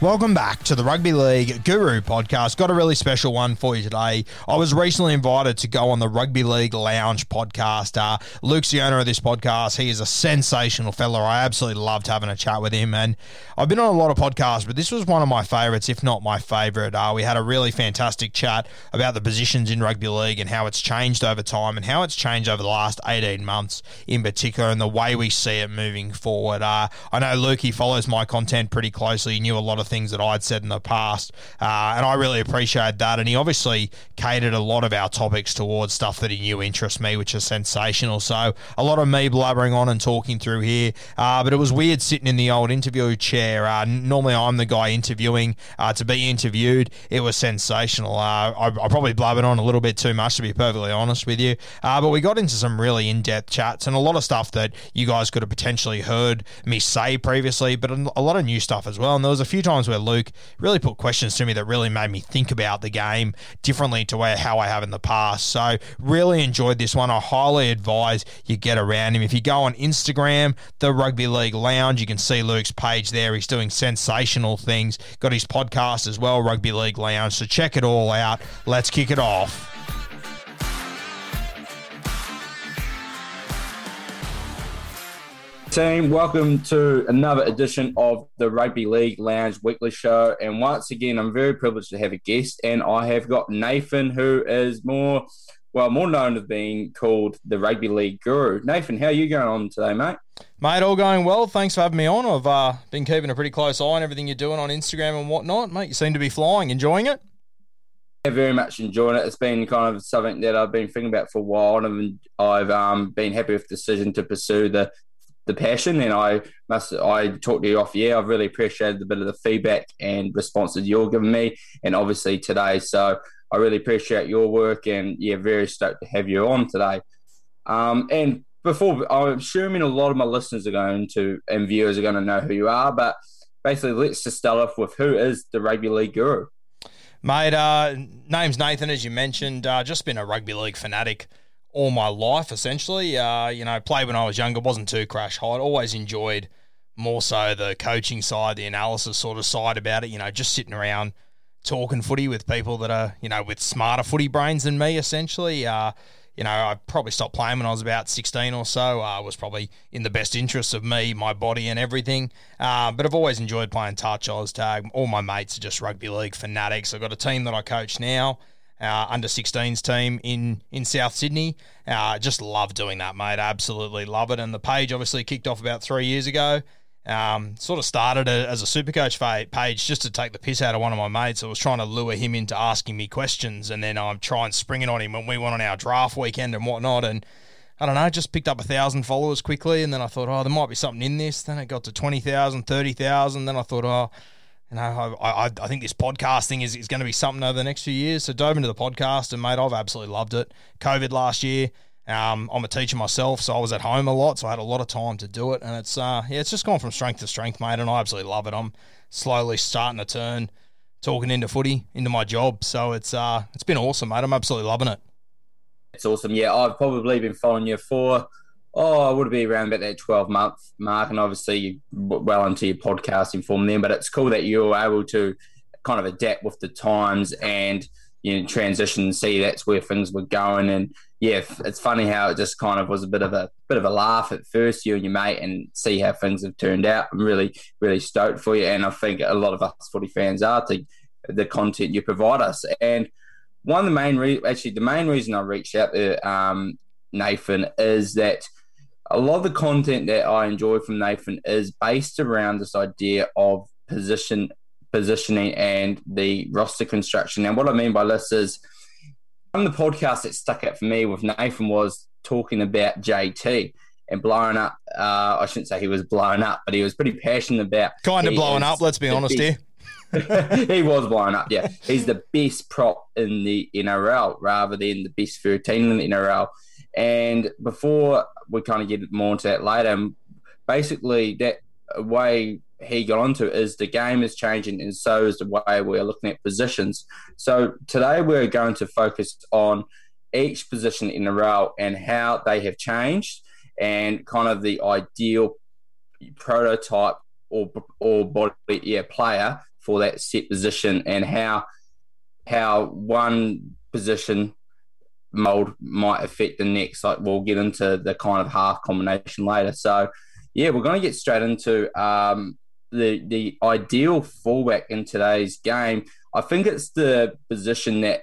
Welcome back to the Rugby League Guru podcast. Got a really special one for you today. I was recently invited to go on the Rugby League Lounge podcast. Uh, Luke's the owner of this podcast. He is a sensational fella. I absolutely loved having a chat with him. And I've been on a lot of podcasts, but this was one of my favourites, if not my favourite. Uh, we had a really fantastic chat about the positions in rugby league and how it's changed over time and how it's changed over the last 18 months in particular and the way we see it moving forward. Uh, I know Luke, he follows my content pretty closely. He knew a lot of things that I'd said in the past, uh, and I really appreciate that. And he obviously catered a lot of our topics towards stuff that he knew interests me, which is sensational. So a lot of me blubbering on and talking through here, uh, but it was weird sitting in the old interview chair. Uh, normally I'm the guy interviewing. Uh, to be interviewed, it was sensational. Uh, I, I probably blubbered on a little bit too much, to be perfectly honest with you. Uh, but we got into some really in-depth chats and a lot of stuff that you guys could have potentially heard me say previously, but a lot of new stuff as well. And there was a few times where Luke really put questions to me that really made me think about the game differently to where how I have in the past. So really enjoyed this one. I highly advise you get around him. If you go on Instagram, the Rugby League Lounge, you can see Luke's page there. He's doing sensational things. Got his podcast as well, Rugby League Lounge. So check it all out. Let's kick it off. Team, welcome to another edition of the Rugby League Lounge Weekly Show. And once again, I'm very privileged to have a guest, and I have got Nathan, who is more, well, more known as being called the Rugby League Guru. Nathan, how are you going on today, mate? Mate, all going well. Thanks for having me on. I've uh, been keeping a pretty close eye on everything you're doing on Instagram and whatnot. Mate, you seem to be flying. Enjoying it? Yeah, very much enjoying it. It's been kind of something that I've been thinking about for a while, and I've um, been happy with the decision to pursue the the passion. And I must, I talked to you off the air. I've really appreciated a bit of the feedback and responses you're giving me, and obviously today. So I really appreciate your work, and yeah, very stoked to have you on today. Um, and before, I'm assuming a lot of my listeners are going to and viewers are going to know who you are, but basically, let's just start off with who is the rugby league guru. Mate, uh, name's Nathan, as you mentioned. Uh, just been a rugby league fanatic all my life, essentially. Uh, you know, played when I was younger, wasn't too crash hot. Always enjoyed more so the coaching side, the analysis sort of side about it. You know, just sitting around talking footy with people that are, you know, with smarter footy brains than me, essentially. Uh, you know, I probably stopped playing when I was about 16 or so. Uh, was probably in the best interests of me, my body, and everything. Uh, but I've always enjoyed playing touch, Oz tag. All my mates are just rugby league fanatics. I've got a team that I coach now uh, under 16s team in in South Sydney. Uh, just love doing that, mate. Absolutely love it. And the page obviously kicked off about three years ago. Um, sort of started as a supercoach page just to take the piss out of one of my mates. I was trying to lure him into asking me questions, and then I'm trying springing on him when we went on our draft weekend and whatnot. And I don't know, just picked up a thousand followers quickly, and then I thought, oh, there might be something in this. Then it got to 20,000, 30,000. Then I thought, oh, you know, I, I, I think this podcast thing is, is going to be something over the next few years. So dove into the podcast, and mate, I've absolutely loved it. COVID last year, um, I'm a teacher myself, so I was at home a lot, so I had a lot of time to do it, and it's uh, yeah, it's just gone from strength to strength, mate, and I absolutely love it. I'm slowly starting to turn talking into footy into my job, so it's uh, it's been awesome, mate. I'm absolutely loving it. It's awesome. Yeah, I've probably been following you for, oh, I would be around about that 12 month mark. And obviously, you well into your podcasting form then. But it's cool that you're able to kind of adapt with the times and, you know, transition and see that's where things were going. And yeah, it's funny how it just kind of was a bit of a bit of a laugh at first, you and your mate, and see how things have turned out. I'm really, really stoked for you. And I think a lot of us footy fans are to the content you provide us. And one of the main re- actually the main reason I reached out to um, Nathan is that a lot of the content that I enjoy from Nathan is based around this idea of position positioning and the roster construction. And what I mean by this is from the podcast that stuck out for me with Nathan was talking about JT and blowing up. Uh, I shouldn't say he was blowing up, but he was pretty passionate about kind of blowing up. Let's be honest here. he was blowing up. Yeah, he's the best prop in the NRL rather than the best 13 in the NRL. And before we kind of get more into that later, basically that way he got onto is the game is changing, and so is the way we're looking at positions. So today we're going to focus on each position in the row and how they have changed, and kind of the ideal prototype or or body yeah player for that set position and how how one position mold might affect the next. Like we'll get into the kind of half combination later. So yeah, we're going to get straight into um, the the ideal fullback in today's game. I think it's the position that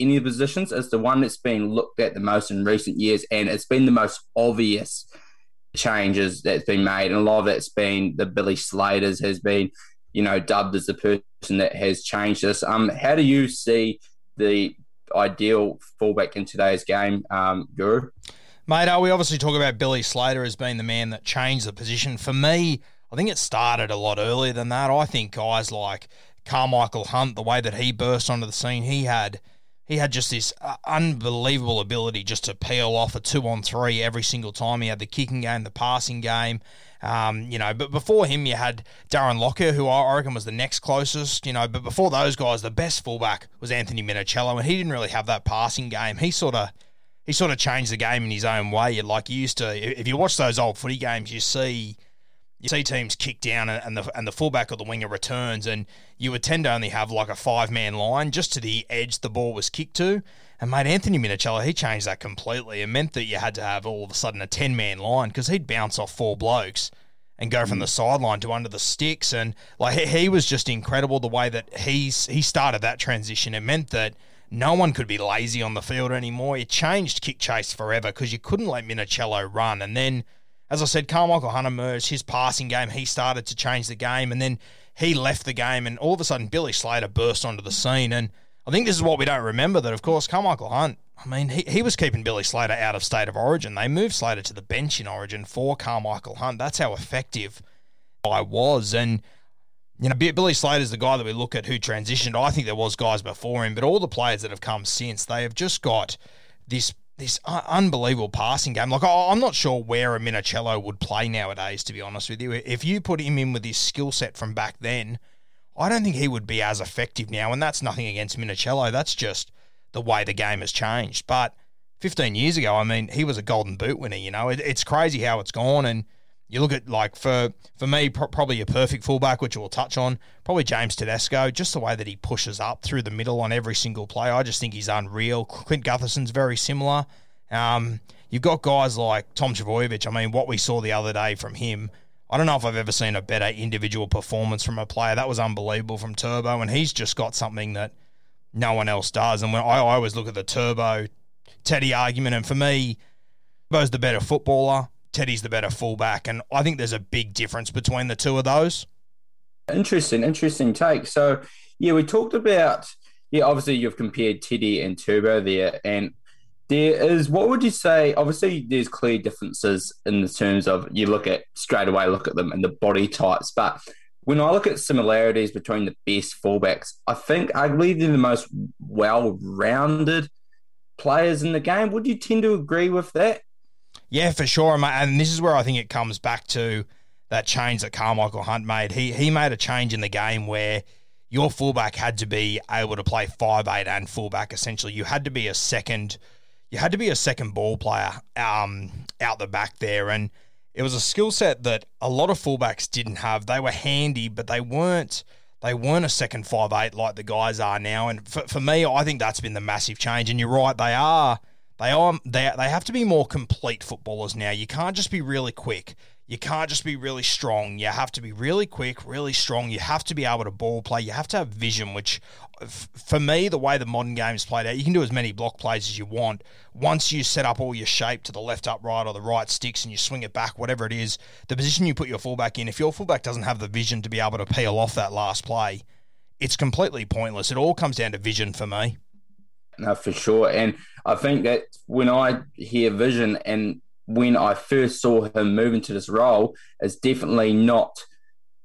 any of the positions is the one that's been looked at the most in recent years, and it's been the most obvious changes that's been made, and a lot of it's been the Billy Slaters has been you know, dubbed as the person that has changed this. Um, how do you see the ideal fullback in today's game, um, Guru? Mate, uh, we obviously talk about Billy Slater as being the man that changed the position. For me, I think it started a lot earlier than that. I think guys like Carmichael Hunt, the way that he burst onto the scene, he had he had just this uh, unbelievable ability just to peel off a two on three every single time. He had the kicking game, the passing game. Um, you know, but before him, you had Darren Lockyer, who I reckon was the next closest. You know, but before those guys, the best fullback was Anthony Minichiello, and he didn't really have that passing game. He sort of he sort of changed the game in his own way. Like you used to, if you watch those old footy games, you see you see teams kick down and the and the fullback or the winger returns, and you would tend to only have like a five man line just to the edge the ball was kicked to. And mate, Anthony Minichiello, he changed that completely. It meant that you had to have all of a sudden a ten man line because he'd bounce off four blokes and go from hmm. the sideline to under the sticks, and like he, was just incredible the way that he's he started that transition. It meant that no one could be lazy on the field anymore. It changed kick chase forever because you couldn't let Minichiello run, and then as I said, Carmichael Hunter emerged. His passing game, he started to change the game, and then he left the game, and all of a sudden, Billy Slater burst onto the scene. And I think this is what we don't remember that, of course, Carmichael Hunt, I mean, he, he was keeping Billy Slater out of state of origin. They moved Slater to the bench in origin for Carmichael Hunt. That's how effective I was. And, you know, Billy Slater's the guy that we look at who transitioned. I think there was guys before him, but all the players that have come since, they have just got this this unbelievable passing game. Like, I'm not sure where a Minichiello would play nowadays, to be honest with you. If you put him in with his skill set from back then, I don't think he would be as effective now. And that's nothing against Minichiello. That's just the way the game has changed. But 15 years ago, I mean, he was a golden boot winner, you know. It, it's crazy how it's gone. And you look at, like, for, for me, pro- probably a perfect fullback, which we'll touch on, probably James Tedesco, just the way that he pushes up through the middle on every single play. I just think he's unreal. Clint Gutherson's very similar. Um, you've got guys like Tom Trbojevic. I mean, what we saw the other day from him, I don't know if I've ever seen a better individual performance from a player. That was unbelievable from Turbo, and he's just got something that no one else does. And when I, always look at the Turbo Teddy argument, and for me, Turbo's the better footballer. Teddy's the better fullback, and I think there's a big difference between the two of those. Interesting, interesting take. So, yeah, we talked about yeah. Obviously, you've compared Teddy and Turbo there, and There is, what would you say? Obviously, there's clear differences in the terms of you look at straight away, look at them and the body types. But when I look at similarities between the best fullbacks, I think i believe they're the most well rounded players in the game. Would you tend to agree with that? Yeah, for sure. And this is where I think it comes back to that change that Carmichael Hunt made. He he made a change in the game where your fullback had to be able to play five eight and fullback. Essentially, you had to be a second, you had to be a second ball player um, out the back there, and it was a skill set that a lot of fullbacks didn't have. They were handy, but they weren't they weren't a second five eight like the guys are now. And for, for me, I think that's been the massive change. And you're right, they are they are they they have to be more complete footballers now. You can't just be really quick. You can't just be really strong. You have to be really quick, really strong. You have to be able to ball play. You have to have vision, which for me, the way the modern game is played out, you can do as many block plays as you want. Once you set up all your shape to the left, up, right, or the right sticks and you swing it back, whatever it is, the position you put your fullback in, if your fullback doesn't have the vision to be able to peel off that last play, it's completely pointless. It all comes down to vision for me. No, for sure. And I think that when I hear vision and when I first saw him move into this role is definitely not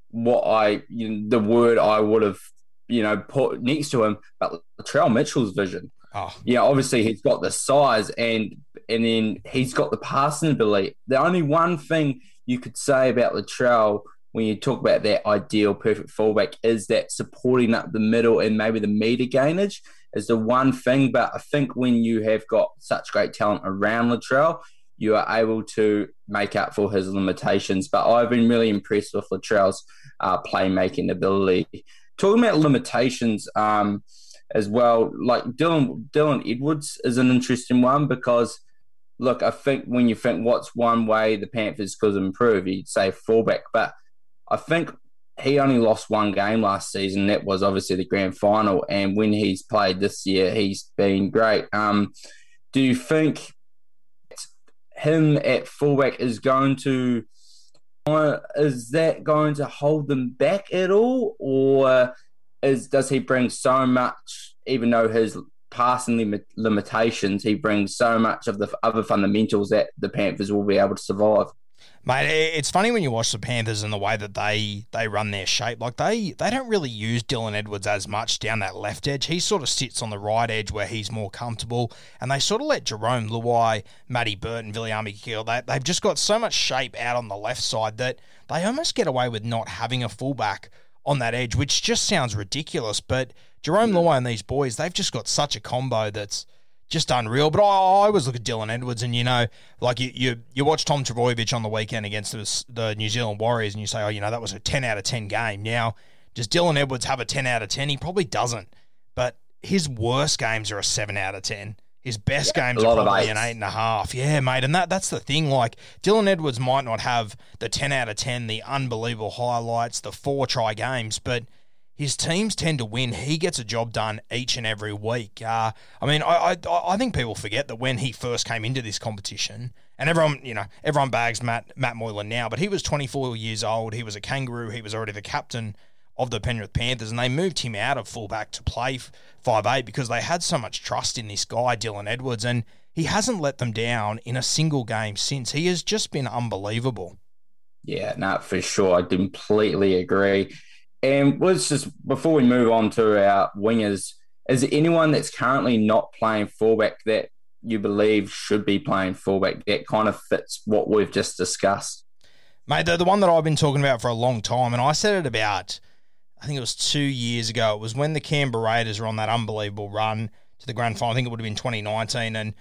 what I you know, the word I would have you know put next to him, but Latrell Mitchell's vision. Oh. Yeah, obviously he's got the size and and then he's got the passing ability. The only one thing you could say about Latrell when you talk about that ideal perfect fullback is that supporting up the middle and maybe the meter gainage is the one thing. But I think when you have got such great talent around Latrell, you are able to make up for his limitations. But I've been really impressed with Latrell's uh, playmaking ability. Talking about limitations um, as well, like Dylan Dylan Edwards is an interesting one because look, I think when you think what's one way the Panthers could improve, you'd say fullback, but I think he only lost one game last season. That was obviously the grand final, and when he's played this year, he's been great. Um, do you think him at fullback is going to is that going to hold them back at all, or is does he bring so much? Even though his passing lim- limitations, he brings so much of the other fundamentals that the Panthers will be able to survive. Mate, it's funny when you watch the Panthers and the way that they they run their shape. Like they they don't really use Dylan Edwards as much down that left edge. He sort of sits on the right edge where he's more comfortable, and they sort of let Jarome Luai, Matty Burton, Viliame Kikau. They they've just got so much shape out on the left side that they almost get away with not having a fullback on that edge, which just sounds ridiculous. But Jarome Luai and these boys, they've just got such a combo that's just unreal. But I, I always look at Dylan Edwards, and you know, like you you, you watch Tom Trbojevic on the weekend against the, the New Zealand Warriors, and you say, oh, you know, that was a ten out of ten game. Now, does Dylan Edwards have a ten out of ten? He probably doesn't. But his worst games are a seven out of ten. His best yeah, games are probably an eight and a half. Yeah, mate, and that that's the thing. Like Dylan Edwards might not have the ten out of ten, the unbelievable highlights, the four try games, but his teams tend to win. He gets a job done each and every week. Uh, I mean, I, I, I think people forget that when he first came into this competition, and everyone you know everyone bags Matt Matt Moylan now, but he was 24 years old. He was a kangaroo. He was already the captain of the Penrith Panthers, and they moved him out of fullback to play five eight because they had so much trust in this guy Dylan Edwards, and he hasn't let them down in a single game since. He has just been unbelievable. Yeah, no, for sure. I completely agree. And let's just before we move on to our wingers, is there anyone that's currently not playing fullback that you believe should be playing fullback that kind of fits what we've just discussed? Mate, the, the one that I've been talking about for a long time, and I said it about, I think it was two years ago. It was when the Canberra Raiders were on that unbelievable run to the grand final. I think it would have been 2019. And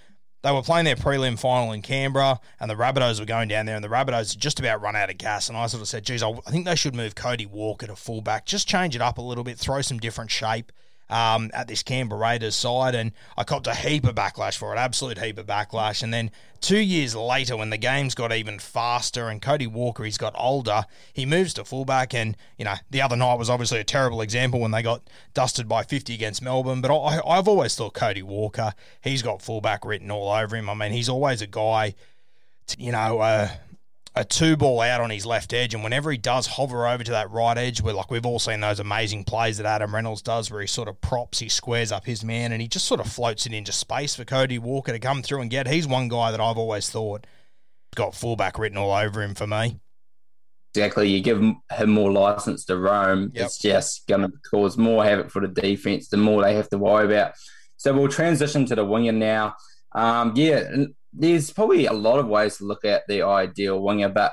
they were playing their prelim final in Canberra, and the Rabbitohs were going down there, and the Rabbitohs just about run out of gas. And I sort of said, geez, I think they should move Cody Walker to fullback, just change it up a little bit, throw some different shape um, at this Canberra Raiders side, and I copped a heap of backlash for it, absolute heap of backlash. And then two years later, when the games got even faster and Cody Walker, he's got older, he moves to fullback. And, you know, the other night was obviously a terrible example when they got dusted by 50 against Melbourne. But I, I've always thought Cody Walker, he's got fullback written all over him. I mean, he's always a guy, to, you know, uh, a two ball out on his left edge, and whenever he does hover over to that right edge, where like we've all seen those amazing plays that Adam Reynolds does, where he sort of props, he squares up his man, and he just sort of floats it into space for Cody Walker to come through and get. He's one guy that I've always thought got fullback written all over him for me. Exactly. You give him more license to roam, yep. it's just going to cause more havoc for the defense. The more they have to worry about. So we'll transition to the winger now. Um, yeah, there's probably a lot of ways to look at the ideal winger, but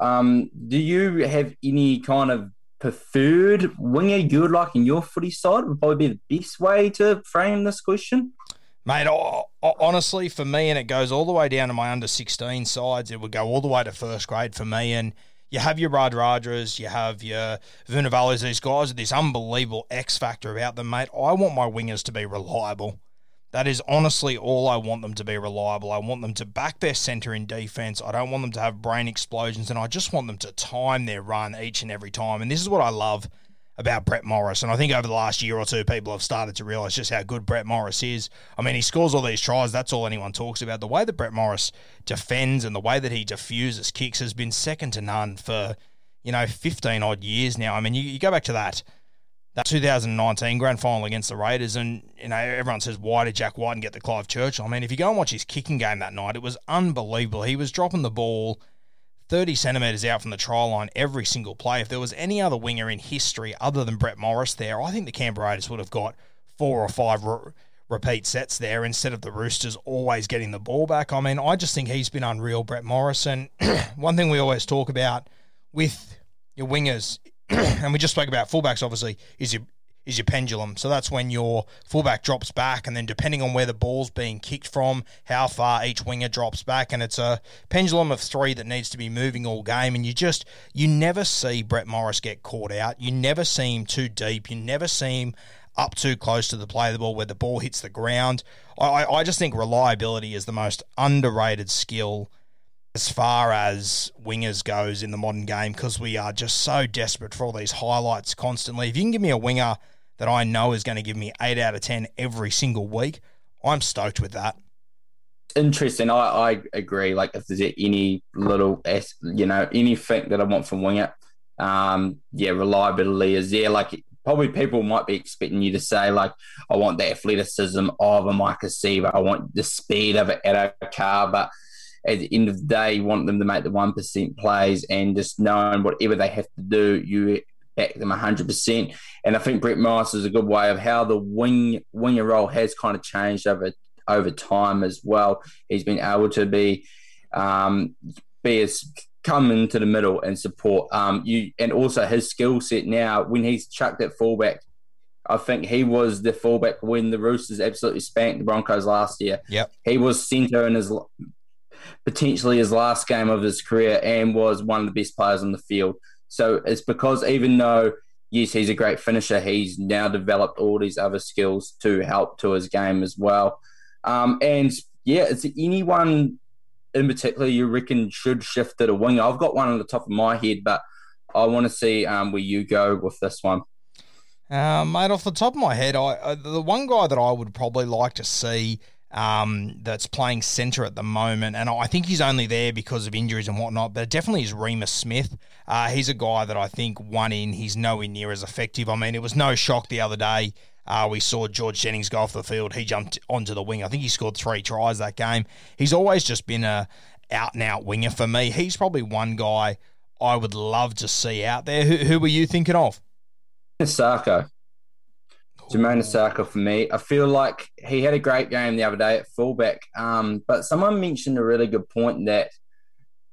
um, do you have any kind of preferred winger you would like in your footy side? Would probably be the best way to frame this question. Mate, honestly, for me, and it goes all the way down to my under 16 sides, it would go all the way to first grade for me. And you have your Radradras, you have your Vunivalu's, these guys with this unbelievable X factor about them, mate. I want my wingers to be reliable. That is honestly all I want them to be reliable. I want them to back their centre in defence. I don't want them to have brain explosions, and I just want them to time their run each and every time. And this is what I love about Brett Morris. And I think over the last year or two, people have started to realise just how good Brett Morris is. I mean, he scores all these tries. That's all anyone talks about. The way that Brett Morris defends and the way that he diffuses kicks has been second to none for, you know, 15 odd years now. I mean, you, you go back to that that 2019 grand final against the Raiders, and you know everyone says why did Jack Wighton get the Clive Churchill? I mean, if you go and watch his kicking game that night, it was unbelievable. He was dropping the ball 30 centimetres out from the try line every single play. If there was any other winger in history other than Brett Morris there, I think the Canberra Raiders would have got four or five re- repeat sets there instead of the Roosters always getting the ball back. I mean, I just think he's been unreal, Brett Morris. And one thing we always talk about with your wingers and we just spoke about fullbacks. Obviously, is your is your pendulum. So that's when your fullback drops back, and then depending on where the ball's being kicked from, how far each winger drops back, and it's a pendulum of three that needs to be moving all game. And you just you never see Brett Morris get caught out. You never see him too deep. You never see him up too close to the play of the ball where the ball hits the ground. I, I just think reliability is the most underrated skill as far as wingers goes in the modern game because we are just so desperate for all these highlights constantly. If you can give me a winger that I know is going to give me 8 out of 10 every single week, I'm stoked with that. Interesting. I, I agree. Like, if there's any little, you know, anything that I want from winger, um, yeah, reliability is there. Like, probably people might be expecting you to say, like, I want the athleticism of a Maika Sivo, I want the speed of an Edo Kar, but at the end of the day, you want them to make the 1% plays and just knowing whatever they have to do, you back them 100%. And I think Brett Morris is a good way of how the wing winger role has kind of changed over over time as well. He's been able to be um, be as come into the middle and support um, you, and also his skill set now when he's chucked at fullback. I think he was the fullback when the Roosters absolutely spanked the Broncos last year. Yep. He was centre in his potentially his last game of his career and was one of the best players on the field. So it's because even though yes, he's a great finisher, he's now developed all these other skills to help to his game as well. Um, and yeah, is anyone in particular you reckon should shift to the winger? I've got one on the top of my head, but I want to see um, where you go with this one. Um, mate, off the top of my head, I, uh, the one guy that I would probably like to see um, that's playing centre at the moment, and I think he's only there because of injuries and whatnot. But it definitely is Reimis Smith. Uh, he's a guy that I think one in he's nowhere near as effective. I mean, it was no shock the other day. Uh, we saw George Jennings go off the field. He jumped onto the wing. I think he scored three tries that game. He's always just been a out and out winger for me. He's probably one guy I would love to see out there. Who, who were you thinking of? Isaako. Jamayne Isaako for me. I feel like he had a great game the other day at fullback. Um, but someone mentioned a really good point that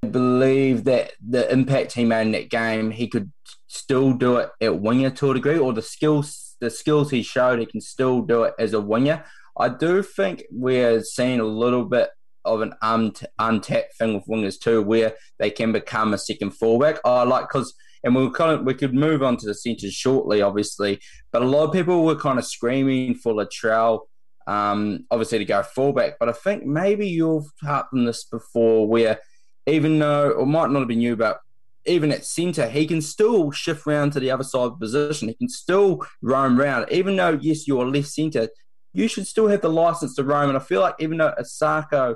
I believe that the impact he made in that game, he could still do it at winger to a degree, or the skills the skills he showed, he can still do it as a winger. I do think we're seeing a little bit of an untapped thing with wingers too, where they can become a second fullback. I like because and we kind of we could move on to the centres shortly, obviously. But a lot of people were kind of screaming for Latrell, um, obviously to go fullback. But I think maybe you've harped on this before, where even though it might not have been you, but even at centre, he can still shift around to the other side of the position. He can still roam around, even though yes, you're left centre. You should still have the license to roam. And I feel like even though Isaako,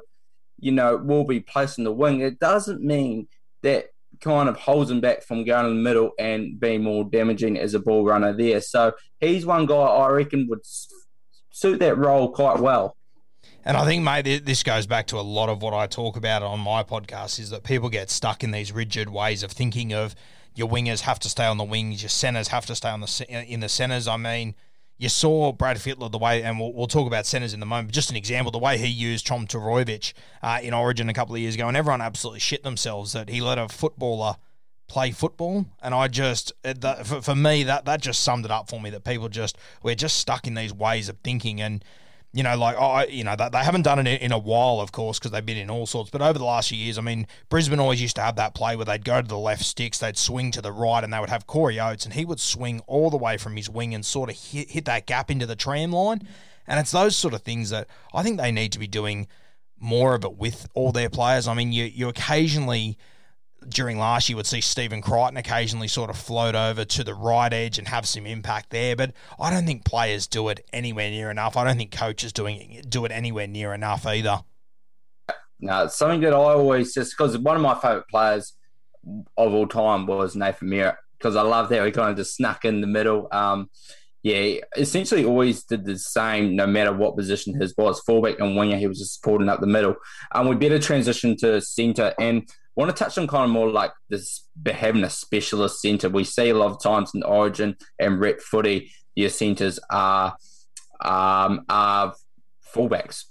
you know, will be placed in the wing, it doesn't mean that kind of holds him back from going in the middle and being more damaging as a ball runner there. So he's one guy I reckon would suit that role quite well. And I think, mate, this goes back to a lot of what I talk about on my podcast is that people get stuck in these rigid ways of thinking of your wingers have to stay on the wings, your centers have to stay on the in the centers. I mean, you saw Brad Fittler the way, and we'll, we'll talk about centres in the moment. But just an example, the way he used Tom Trbojevic uh, in Origin a couple of years ago, and everyone absolutely shit themselves that he let a footballer play football. And I just, uh, for, for me, that that just summed it up for me that people just we're just stuck in these ways of thinking and you know, like I, you know, they, haven't done it in a while, of course, because they've been in all sorts. But over the last few years, I mean, Brisbane always used to have that play where they'd go to the left sticks, they'd swing to the right, and they would have Corey Oates, and he would swing all the way from his wing and sort of hit, hit that gap into the tram line. And it's those sort of things that I think they need to be doing more of it with all their players. I mean, you you occasionally during last year would see Stephen Crichton occasionally sort of float over to the right edge and have some impact there, but I don't think players do it anywhere near enough. I don't think coaches doing do it anywhere near enough either. No, it's something that I always just because one of my favourite players of all time was Nathan Merritt because I loved how he kind of just snuck in the middle. Um, yeah, essentially always did the same no matter what position his was, fullback and winger. He was just supporting up the middle. Um, we better transition to centre and want to touch on kind of more like this having a specialist centre. We see a lot of times in Origin and rep footy, your centres are um, are fullbacks.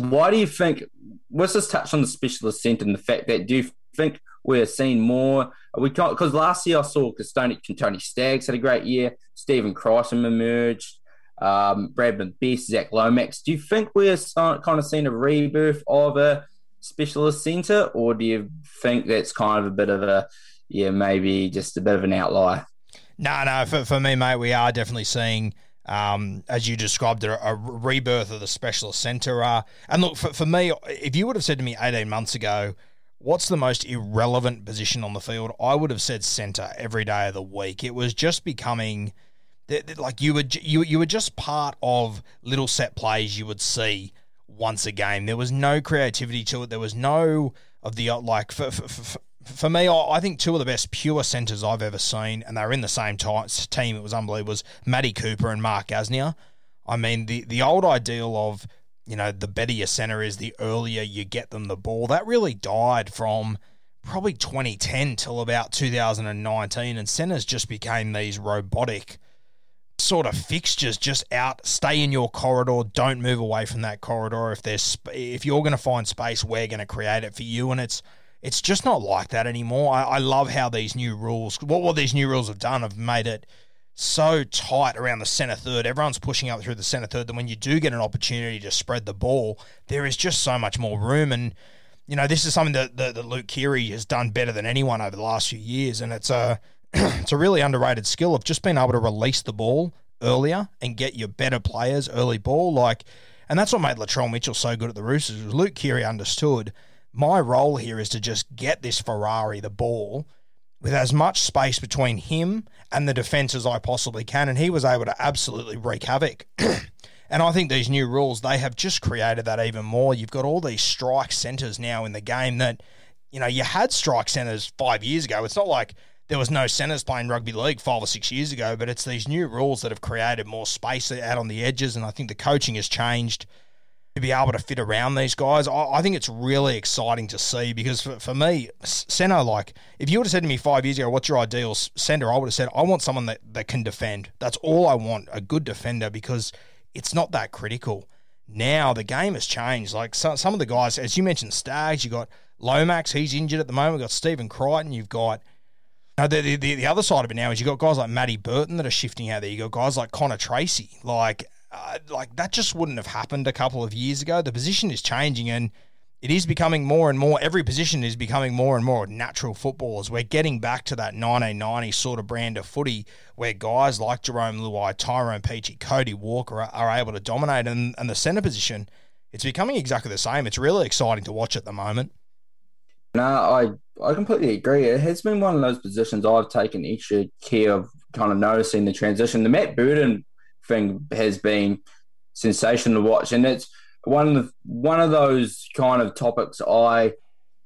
Why do you think? Let's just touch on the specialist centre and the fact that do you think we're seeing more? We because last year I saw Tony, Tony Staggs had a great year. Stephen Crichton emerged. Um, Bradman Best, Zach Lomax. Do you think we're kind of seeing a rebirth of a specialist centre, or do you think that's kind of a bit of a, yeah, maybe just a bit of an outlier? No, no. For, for me, mate, we are definitely seeing, um, as you described, a, a rebirth of the specialist centre. Uh, and look, for, for me, if you would have said to me 18 months ago, what's the most irrelevant position on the field? I would have said centre every day of the week. It was just becoming like you were you you were just part of little set plays you would see once a game. There was no creativity to it. There was no of the uh, like for for, for, for me. I think two of the best pure centres I've ever seen, and they were in the same team. It was unbelievable. Was Matty Cooper and Mark Gasnier. I mean, the the old ideal of you know the better your centre is, the earlier you get them the ball. That really died from probably 2010 till about 2019, and centres just became these robotic sort of fixtures just out stay in your corridor don't move away from that corridor. If there's if you're going to find space we're going to create it for you. And it's it's just not like that anymore. I, I love how these new rules what what these new rules have done have made it so tight around the center third. Everyone's pushing up through the center third. That when you do get an opportunity to spread the ball there is just so much more room. And you know this is something that, that, that Luke Keary has done better than anyone over the last few years. And it's a it's a really underrated skill of just being able to release the ball earlier and get your better players early ball. Like, and that's what made Latrell Mitchell so good at the Roosters. Luke Keary understood my role here is to just get this Ferrari the ball with as much space between him and the defence as I possibly can, and he was able to absolutely wreak havoc. and I think these new rules they have just created that even more. You've got all these strike centres now in the game that you know you had strike centres five years ago. It's not like there was no centres playing rugby league five or six years ago, but it's these new rules that have created more space out on the edges, and I think the coaching has changed to be able to fit around these guys. I, I think it's really exciting to see because for, for me, centre, like, if you would have said to me five years ago, what's your ideal centre, I would have said, I want someone that, that can defend. That's all I want, a good defender, because it's not that critical. Now the game has changed. Like some, some of the guys, as you mentioned, Staggs, you got Lomax, he's injured at the moment. We've got Stephen Crichton, you've got now, the, the, the other side of it now is you've got guys like Matty Burton that are shifting out there. You've got guys like Connor Tracey. Like, uh, like that just wouldn't have happened a couple of years ago. The position is changing and it is becoming more and more, every position is becoming more and more natural footballers. We're getting back to that 1990 sort of brand of footy where guys like Jarome Luai, Tyrone Peachey, Cody Walker are, are able to dominate. And, and the centre position, it's becoming exactly the same. It's really exciting to watch at the moment. No, I I completely agree. It has been one of those positions I've taken extra care of kind of noticing the transition. The Matt Burton thing has been sensational to watch, and it's one of the, one of those kind of topics I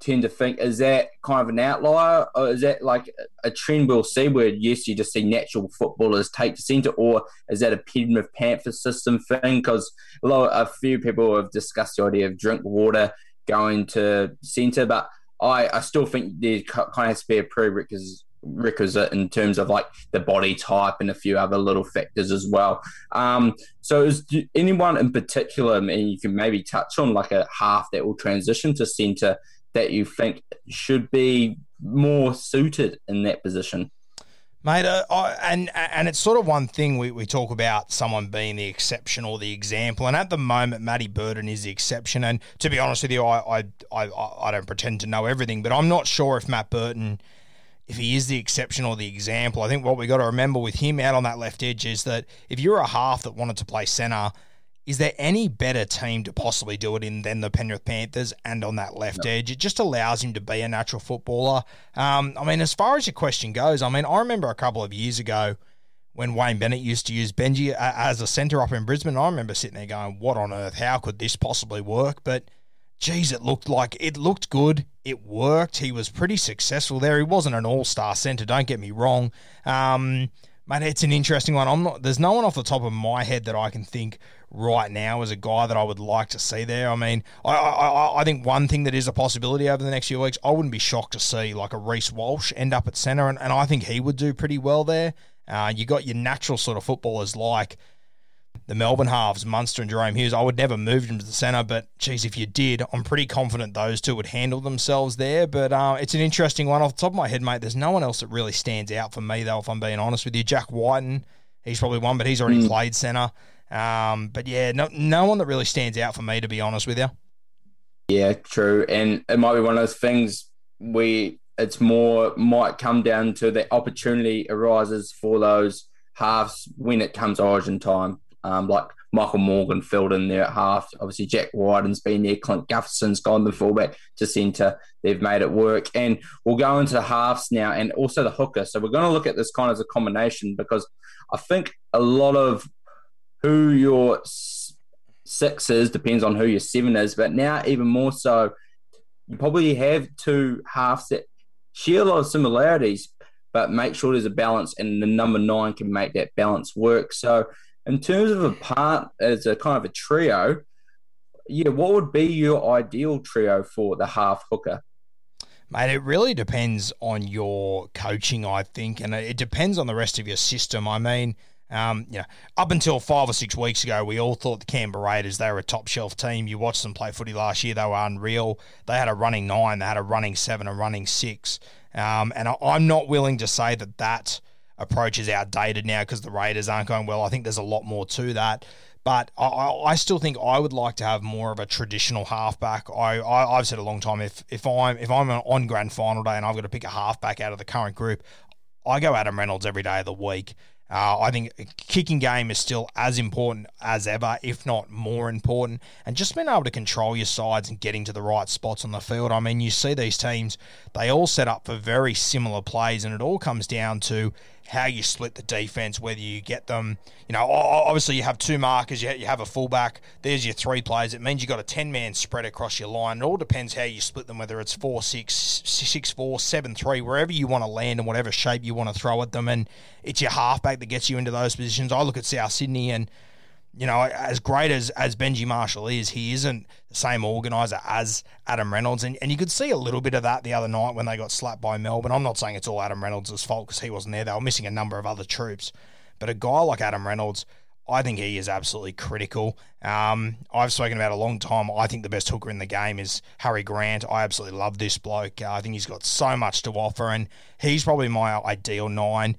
tend to think is that kind of an outlier, or is that like a trend we'll see where yes, you just see natural footballers take to centre, or is that a Penrith Panther system thing? Because a a few people have discussed the idea of drink water going to centre, but I, I still think there kind of has to be a prerequisite in terms of like the body type and a few other little factors as well. Um, so, is anyone in particular, and you can maybe touch on like a half that will transition to centre that you think should be more suited in that position? Mate, uh, I, and and it's sort of one thing we, we talk about someone being the exception or the example, and at the moment, Matty Burton is the exception. And to be honest with you, I I, I, I don't pretend to know everything, but I'm not sure if Matt Burton if he is the exception or the example. I think what we got to remember with him out on that left edge is that if you're a half that wanted to play centre, is there any better team to possibly do it in than the Penrith Panthers and on that left no. edge? It just allows him to be a natural footballer. Um, I mean, as far as your question goes, I mean, I remember a couple of years ago when Wayne Bennett used to use Benji as a centre up in Brisbane. I remember sitting there going, "What on earth? How could this possibly work?" But geez, it looked like it looked good. It worked. He was pretty successful there. He wasn't an all star centre, don't get me wrong. Um, mate, it's an interesting one. I'm not. There's no one off the top of my head that I can think right now as a guy that I would like to see there. I mean, I, I, I think one thing that is a possibility over the next few weeks, I wouldn't be shocked to see like a Reece Walsh end up at centre, and, and I think he would do pretty well there. Uh, you got your natural sort of footballers like the Melbourne halves, Munster and Jahrome Hughes. I would never move them to the centre, but geez, if you did, I'm pretty confident those two would handle themselves there. But uh, it's an interesting one. Off the top of my head, mate, there's no one else that really stands out for me, though, if I'm being honest with you. Jack Wighton, he's probably one, but he's already mm. played centre. Um, but yeah, no, no one that really stands out for me, to be honest with you. Yeah, true. And it might be one of those things we it's more might come down to the opportunity arises for those halves when it comes origin time um, like Michael Morgan filled in there at half. Obviously, Jack Wighton's been there. Clint Gutherson's gone the fullback to centre. They've made it work. And we'll go into the halves now and also the hooker. So we're going to look at this kind of as a combination because I think a lot of who your six is depends on who your seven is. But now, even more so, you probably have two halves that share a lot of similarities, but make sure there's a balance, and the number nine can make that balance work. So in terms of a part as a kind of a trio, yeah, what would be your ideal trio for the half hooker? Mate, it really depends on your coaching, I think, and it depends on the rest of your system. I mean, um, you know, up until five or six weeks ago, we all thought the Canberra Raiders they were a top shelf team. You watched them play footy last year; they were unreal. They had a running nine, they had a running seven, a running six, um, and I, I'm not willing to say that that approach is outdated now because the Raiders aren't going well. I think there's a lot more to that. But I, I still think I would like to have more of a traditional halfback. I, I have said a long time if if I'm if I'm on grand final day and I've got to pick a halfback out of the current group, I go Adam Reynolds every day of the week. Uh, I think kicking game is still as important as ever, if not more important. And just being able to control your sides and getting to the right spots on the field. I mean, you see these teams, they all set up for very similar plays, and it all comes down to how you split the defense, whether you get them, you know, obviously you have two markers, you have a fullback, there's your three players. It means you've got a 10 man spread across your line. It all depends how you split them, whether it's 4 6, 6 4, 7 3, wherever you want to land and whatever shape you want to throw at them. And it's your halfback that gets you into those positions. I look at South Sydney and you know, as great as, as Benji Marshall is, he isn't the same organiser as Adam Reynolds. And, and you could see a little bit of that the other night when they got slapped by Melbourne. I'm not saying it's all Adam Reynolds' fault because he wasn't there. They were missing a number of other troops. But a guy like Adam Reynolds, I think he is absolutely critical. Um, I've spoken about a long time. I think the best hooker in the game is Harry Grant. I absolutely love this bloke. Uh, I think he's got so much to offer, and he's probably my ideal nine.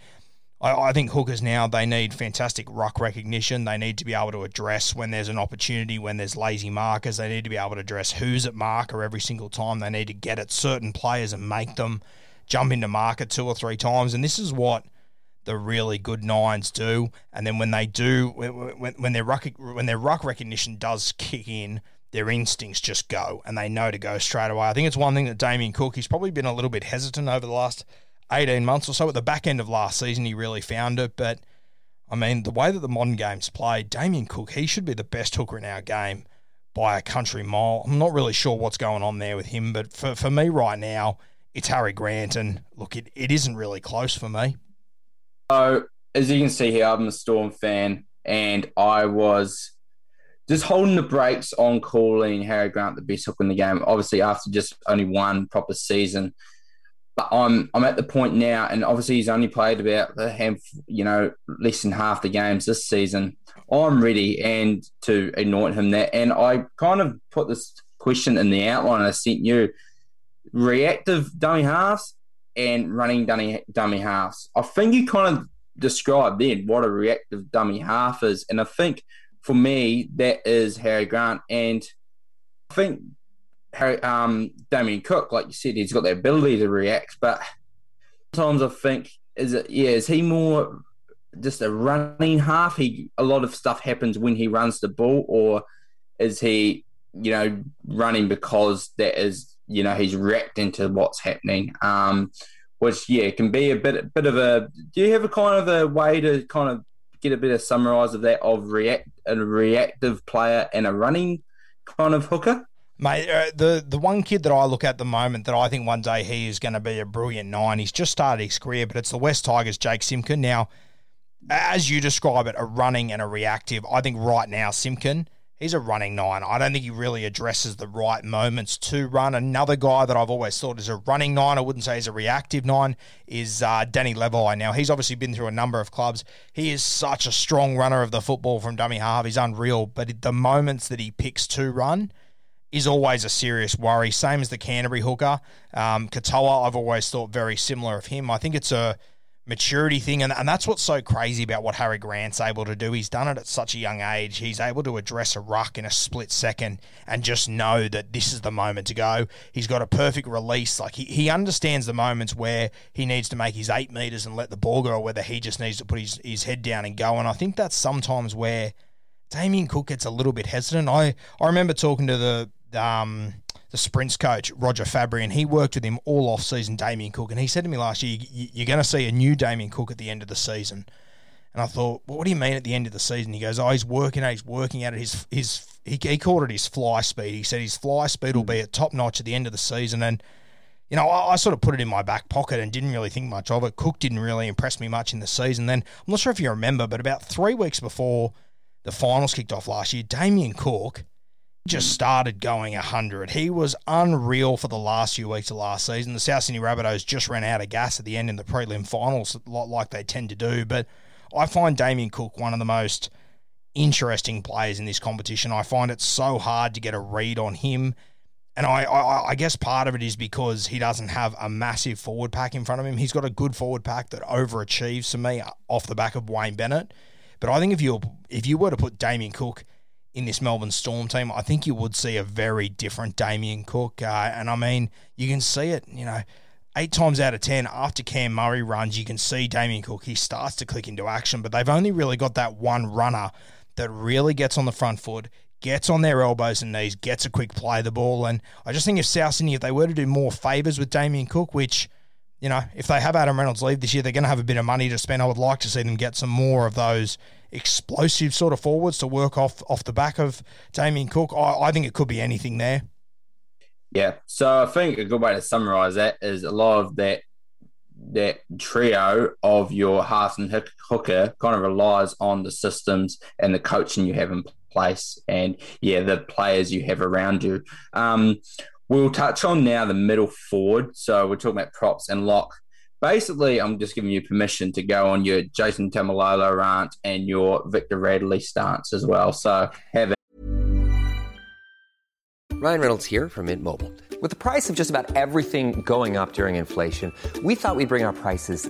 I, I think hookers now they need fantastic ruck recognition. They need to be able to address when there's an opportunity, when there's lazy markers. They need to be able to address who's at marker every single time. They need to get at certain players and make them jump into marker two or three times. And this is what the really good nines do. And then when they do, when, when their ruck when their ruck recognition does kick in, their instincts just go and they know to go straight away. I think it's one thing that Damien Cook, he's probably been a little bit hesitant over the last 18 months or so. At the back end of last season, he really found it. But I mean, the way that the modern game's played, Damien Cook, he should be the best hooker in our game by a country mile. I'm not really sure what's going on there with him, but for, for me right now, it's Harry Grant. And look, it, it isn't really close for me. So, as you can see here, I'm a Storm fan, and I was just holding the brakes on calling Harry Grant the best hooker in the game. Obviously, after just only one proper season, but I'm I'm at the point now, and obviously he's only played about a handful, you know, less than half the games this season. I'm ready and to anoint him that, and I kind of put this question in the outline I sent you: reactive dummy halves and running dummy dummy halves. I think you kind of described then what a reactive dummy half is, and I think for me, that is Harry Grant. And I think Um, Damien Cook, like you said, he's got the ability to react, but sometimes I think is it yeah, is he more just a running half? He a lot of stuff happens when he runs the ball, or is he, you know, running because that is, you know, he's reacting to what's happening. Um, which yeah, can be a bit bit of a do you have a kind of a way to kind of get a bit of summarise of that of react a reactive player and a running kind of hooker? Mate, uh, the the one kid that I look at the moment that I think one day he is going to be a brilliant nine. He's just started his career, but it's the West Tigers, Jake Simkin. Now, as you describe it, a running and a reactive. I think right now Simkin, he's a running nine. I don't think he really addresses the right moments to run. Another guy that I've always thought is a running nine, I wouldn't say he's a reactive nine, is uh, Danny Levi. Now, he's obviously been through a number of clubs. He is such a strong runner of the football from dummy half. He's unreal. But the moments that he picks to run, is always a serious worry. Same as the Canterbury hooker. Um, Katoa, I've always thought very similar of him. I think it's a maturity thing. And, and that's what's so crazy about what Harry Grant's able to do. He's done it at such a young age. He's able to address a ruck in a split second and just know that this is the moment to go. He's got a perfect release. Like he, he understands the moments where he needs to make his eight meters and let the ball go, or whether he just needs to put his, his head down and go. And I think that's sometimes where Damien Cook gets a little bit hesitant. I, I remember talking to the um, the sprints coach, Roger Fabri, and he worked with him all off season, Damien Cook. And he said to me last year, You're going to see a new Damien Cook at the end of the season. And I thought, well, what do you mean at the end of the season? He goes, oh, he's working at, he's working at it. His, his, he, he called it his fly speed. He said his fly speed will be at top notch at the end of the season. And, you know, I, I, sort of put it in my back pocket and didn't really think much of it. Cook didn't really impress me much in the season. Then, I'm not sure if you remember, but about three weeks before the finals kicked off last year, Damien Cook just started going 100. He was unreal for the last few weeks of last season. The South Sydney Rabbitohs just ran out of gas at the end in the prelim finals, like they tend to do. But I find Damien Cook one of the most interesting players in this competition. I find it so hard to get a read on him. And I, I, I, guess part of it is because he doesn't have a massive forward pack in front of him. He's got a good forward pack that overachieves for me off the back of Wayne Bennett. But I think if you if you were to put Damien Cook in this Melbourne Storm team, I think you would see a very different Damien Cook. Uh, and I mean, you can see it, you know, eight times out of 10 after Cam Murray runs, you can see Damien Cook, he starts to click into action, but they've only really got that one runner that really gets on the front foot, gets on their elbows and knees, gets a quick play of the ball. And I just think if South Sydney, if they were to do more favours with Damien Cook, which you know, if they have Adam Reynolds leave this year, they're going to have a bit of money to spend. I would like to see them get some more of those explosive sort of forwards to work off off the back of Damien Cook. I, I think it could be anything there. Yeah, so I think a good way to summarise that is a lot of that that trio of your half and hooker kind of relies on the systems and the coaching you have in place, and yeah, the players you have around you. Um, We'll touch on now the middle forward. So we're talking about props and lock. Basically, I'm just giving you permission to go on your Jason Taumalolo rant and your Victor Radley stance as well. So have it. Ryan Reynolds here from Mint Mobile. With the price of just about everything going up during inflation, we thought we'd bring our prices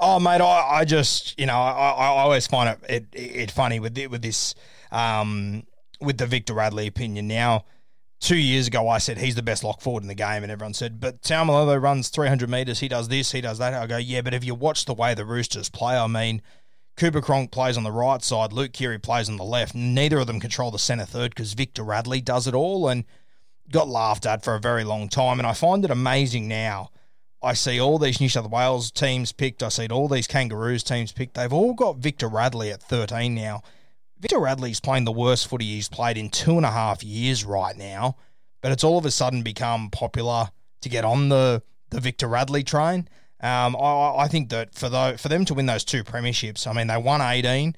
Oh, mate, I, I just, you know, I, I always find it, it, it funny with, with this, um, with the Victor Radley opinion. Now, two years ago I said he's the best lock forward in the game, and everyone said, but Taumalolo runs 300 metres, he does this, he does that. I go, yeah, but if you watch the way the Roosters play, I mean, Cooper Cronk plays on the right side, Luke Keary plays on the left. Neither of them control the centre third because Victor Radley does it all and got laughed at for a very long time. And I find it amazing now. I see all these New South Wales teams picked. I see all these Kangaroos teams picked. They've all got Victor Radley at 13 now. Victor Radley's playing the worst footy he's played in two and a half years right now, but it's all of a sudden become popular to get on the, the Victor Radley train. Um, I, I think that for the, for them to win those two premierships, I mean, they won 18.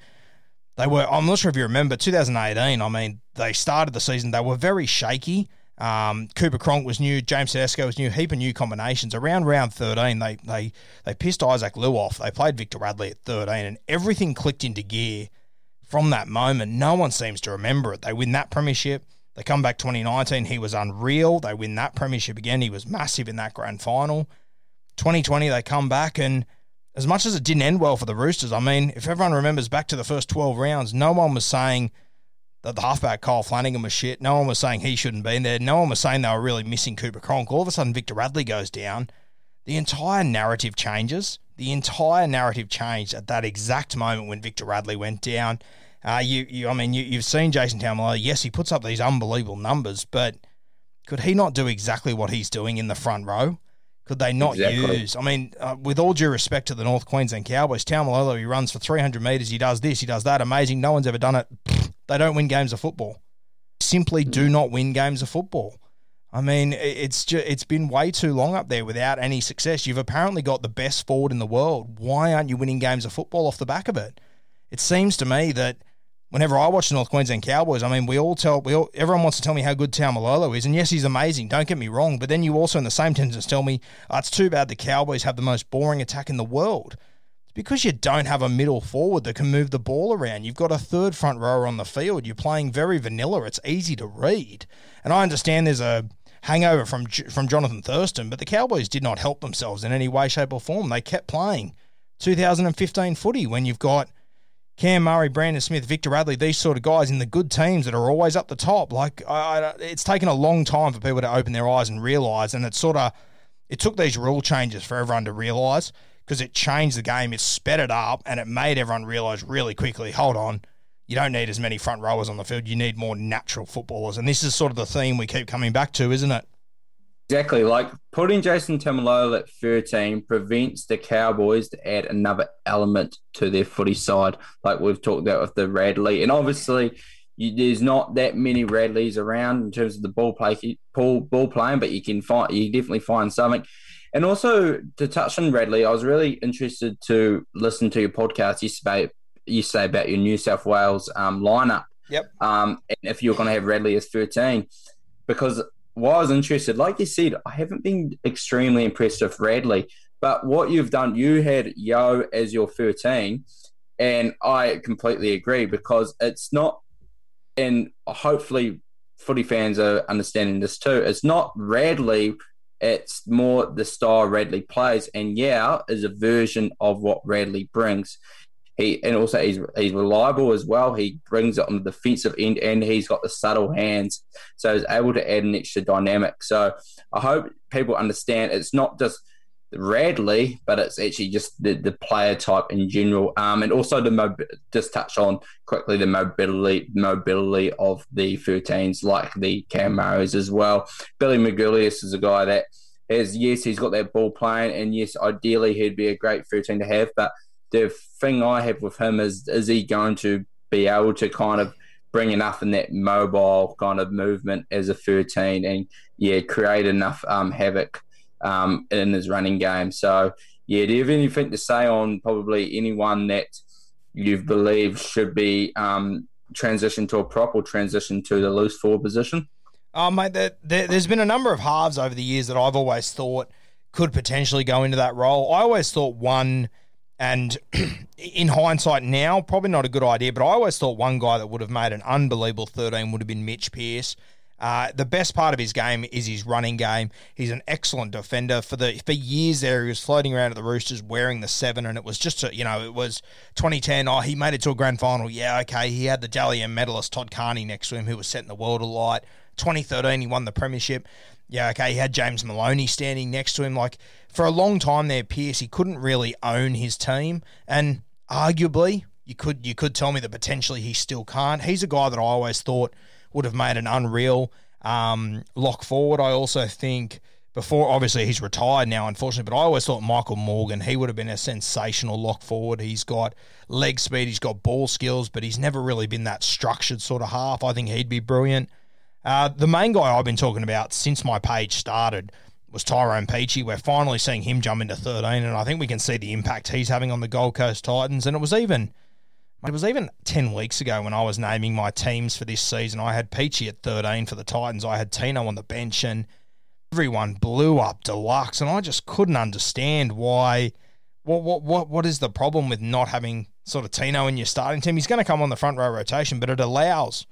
They were, I'm not sure if you remember, 2018, I mean, they started the season, they were very shaky. Um, Cooper Cronk was new, James Tedesco was new, heap of new combinations. Around round 13, they, they, they pissed Isaac Liu off. They played Victor Radley at 13, and everything clicked into gear from that moment. No one seems to remember it. They win that premiership. They come back 2019, he was unreal. They win that premiership again. He was massive in that grand final. 2020, they come back, and as much as it didn't end well for the Roosters, I mean, if everyone remembers back to the first 12 rounds, no one was saying that the halfback Kyle Flanagan was shit. No one was saying he shouldn't be in there. No one was saying they were really missing Cooper Cronk. All of a sudden, Victor Radley goes down. The entire narrative changes. The entire narrative changed at that exact moment when Victor Radley went down. Uh, you, you, I mean, you, you've seen Jason Taumalolo. Yes, he puts up these unbelievable numbers, but could he not do exactly what he's doing in the front row? Could they not exactly. use? I mean, uh, with all due respect to the North Queensland Cowboys, Taumalolo, he runs for 300 metres, he does this, he does that, amazing. No one's ever done it. They don't win games of football. Simply do hmm. not win games of football. I mean, it's just, it's been way too long up there without any success. You've apparently got the best forward in the world. Why aren't you winning games of football off the back of it? It seems to me that whenever I watch the North Queensland Cowboys, I mean, we all tell, we all, everyone wants to tell me how good Taumalolo is, and yes, he's amazing. Don't get me wrong, but then you also, in the same sentence, tell me oh, it's too bad the Cowboys have the most boring attack in the world. It's because you don't have a middle forward that can move the ball around. You've got a third front rower on the field. You're playing very vanilla. It's easy to read, and I understand there's a hangover from from Jonathan Thurston, but the Cowboys did not help themselves in any way, shape, or form. They kept playing 2015 footy when you've got Cam Murray, Brandon Smith, Victor Radley, these sort of guys in the good teams that are always up the top. Like, I, it's taken a long time for people to open their eyes and realise, and it sort of it took these rule changes for everyone to realise because it changed the game, it sped it up, and it made everyone realise really quickly. Hold on, you don't need as many front rowers on the field. You need more natural footballers, and this is sort of the theme we keep coming back to, isn't it? Exactly. Like putting Jason Taumalolo at 13 prevents the Cowboys to add another element to their footy side, like we've talked about with the Radley. And obviously, you, there's not that many Radleys around in terms of the ball play, ball, ball playing, but you can find, you definitely find something. And also to touch on Radley, I was really interested to listen to your podcast yesterday, yesterday about your New South Wales um, lineup. Yep. Um, and if you're going to have Radley as 13, because why I was interested, like you said, I haven't been extremely impressed with Radley, but what you've done, you had Yeo as your 13, and I completely agree because it's not, and hopefully footy fans are understanding this too. It's not Radley, it's more the style Radley plays, and yeah, is a version of what Radley brings. He and also he's he's reliable as well. He brings it on the defensive end, and he's got the subtle hands, so he's able to add an extra dynamic. So I hope people understand it's not just Radley, but it's actually just the, the player type in general, um, and also the mob- just touch on quickly the mobility mobility of the 13s, like the Camaros as well. Billy Magoulias is a guy that has yes, he's got that ball playing, and yes, ideally he'd be a great 13 to have, but the thing I have with him is is he going to be able to kind of bring enough in that mobile kind of movement as a 13 and yeah create enough um, havoc um, in his running game so yeah do you have anything to say on probably anyone that you believe should be um, transitioned to a prop or transition to the loose forward position Oh, mate, there, there, there's been a number of halves over the years that I've always thought could potentially go into that role. I always thought one and in hindsight now, probably not a good idea, but I always thought one guy that would have made an unbelievable 13 would have been Mitch Pearce. Uh, the best part of his game is his running game. He's an excellent defender. For the for years there, he was floating around at the Roosters wearing the seven, and it was just a, you know it was 2010. Oh, he made it to a grand final. Yeah, okay. He had the Dally M medalist Todd Carney next to him, who was setting the world alight. 2013, he won the premiership. Yeah, okay. He had James Maloney standing next to him. Like for a long time there, Pearce he couldn't really own his team, and arguably you could you could tell me that potentially he still can't. He's a guy that I always thought would have made an unreal um, lock forward. I also think before, obviously, he's retired now, unfortunately, but I always thought Michael Morgan, he would have been a sensational lock forward. He's got leg speed, he's got ball skills, but he's never really been that structured sort of half. I think he'd be brilliant. Uh, the main guy I've been talking about since my page started was Tyrone Peachey. We're finally seeing him jump into 13, and I think we can see the impact he's having on the Gold Coast Titans. And it was even it was even 10 weeks ago when I was naming my teams for this season. I had Peachey at 13 for the Titans. I had Tino on the bench, and everyone blew up deluxe. And I just couldn't understand why. What, what, what, what is the problem with not having sort of Tino in your starting team? He's going to come on the front row rotation, but it allows.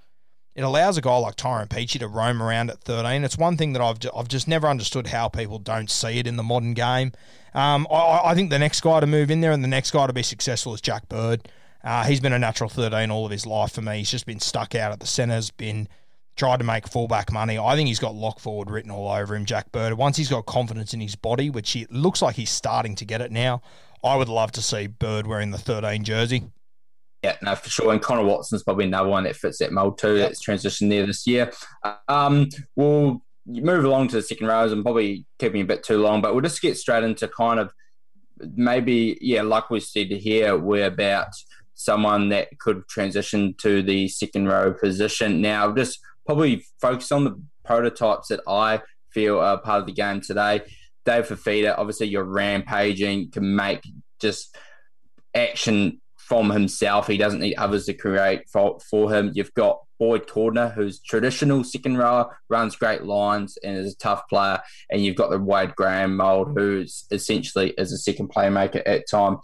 It allows a guy like Tyrone Peachey to roam around at 13. It's one thing that I've, I've just never understood how people don't see it in the modern game. Um, I, I think the next guy to move in there and the next guy to be successful is Jack Bird. Uh, he's been a natural 13 all of his life for me. He's just been stuck out at the centres, been tried to make fullback money. I think he's got lock forward written all over him, Jack Bird. Once he's got confidence in his body, which he looks like he's starting to get it now, I would love to see Bird wearing the 13 jersey. Yeah, no, for sure. And Connor Watson's probably another one that fits that mold too. That's transitioned there this year. Um, we'll move along to the second rows and probably keeping a bit too long, but we'll just get straight into kind of maybe, yeah, like we said here, we're about – someone that could transition to the second row position. Now, just probably focus on the prototypes that I feel are part of the game today. Dave Fifita, obviously, you're rampaging, can make just action from himself. He doesn't need others to create for, for him. You've got Boyd Cordner, who's traditional second rower, runs great lines and is a tough player. And you've got the Wade Graham mold, who's essentially is a second playmaker at time.